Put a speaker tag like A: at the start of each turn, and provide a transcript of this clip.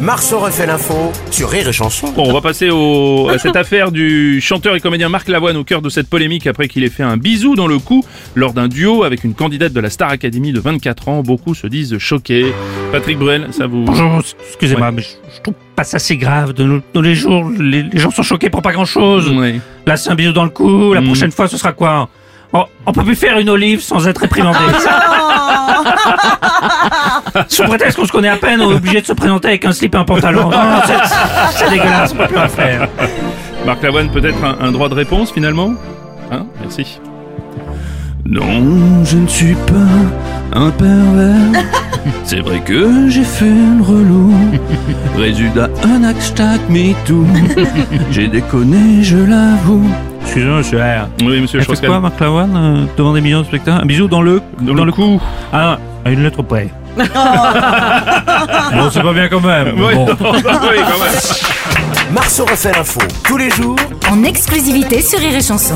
A: Marceau refait l'info sur Rire et Chanson.
B: Bon, on va passer au, à cette affaire du chanteur et comédien Marc Lavoine au cœur de cette polémique après qu'il ait fait un bisou dans le cou lors d'un duo avec une candidate de la Star Academy de 24 ans. Beaucoup se disent choqués. Patrick Bruel, ça vous...
C: Bonjour, excusez-moi, mais je, je trouve pas ça si grave. De nos, de les jours, les, les gens sont choqués pour pas grand-chose.
B: Ouais.
C: Là, c'est un bisou dans le cou. La prochaine fois, ce sera quoi? Oh, On peut plus faire une olive sans être réprimandé. Sous prétexte qu'on se connaît à peine, on est obligé de se présenter avec un slip et un pantalon. Non, c'est- c'est dégueulasse, on peut plus rien faire.
B: Marc Lavoine, peut-être un, un droit de réponse finalement Hein Merci. Non, je ne suis pas un pervers. C'est vrai que j'ai fait le relou. Résultat, un hashtag MeToo. J'ai déconné, je l'avoue.
C: Excusez-moi, monsieur R.
B: Oui, monsieur Strauss-Kahn.
C: quoi, Marc Lavoine, euh, devant des millions de spectateurs? Un bisou dans le...
B: Dans, le cou.
C: Ah, à une lettre près. Bon, c'est pas bien quand même.
B: Oui,
C: Bon.
B: oui, quand même.
A: Marceau refait l'info tous les jours
D: en exclusivité sur Rire et Chanson.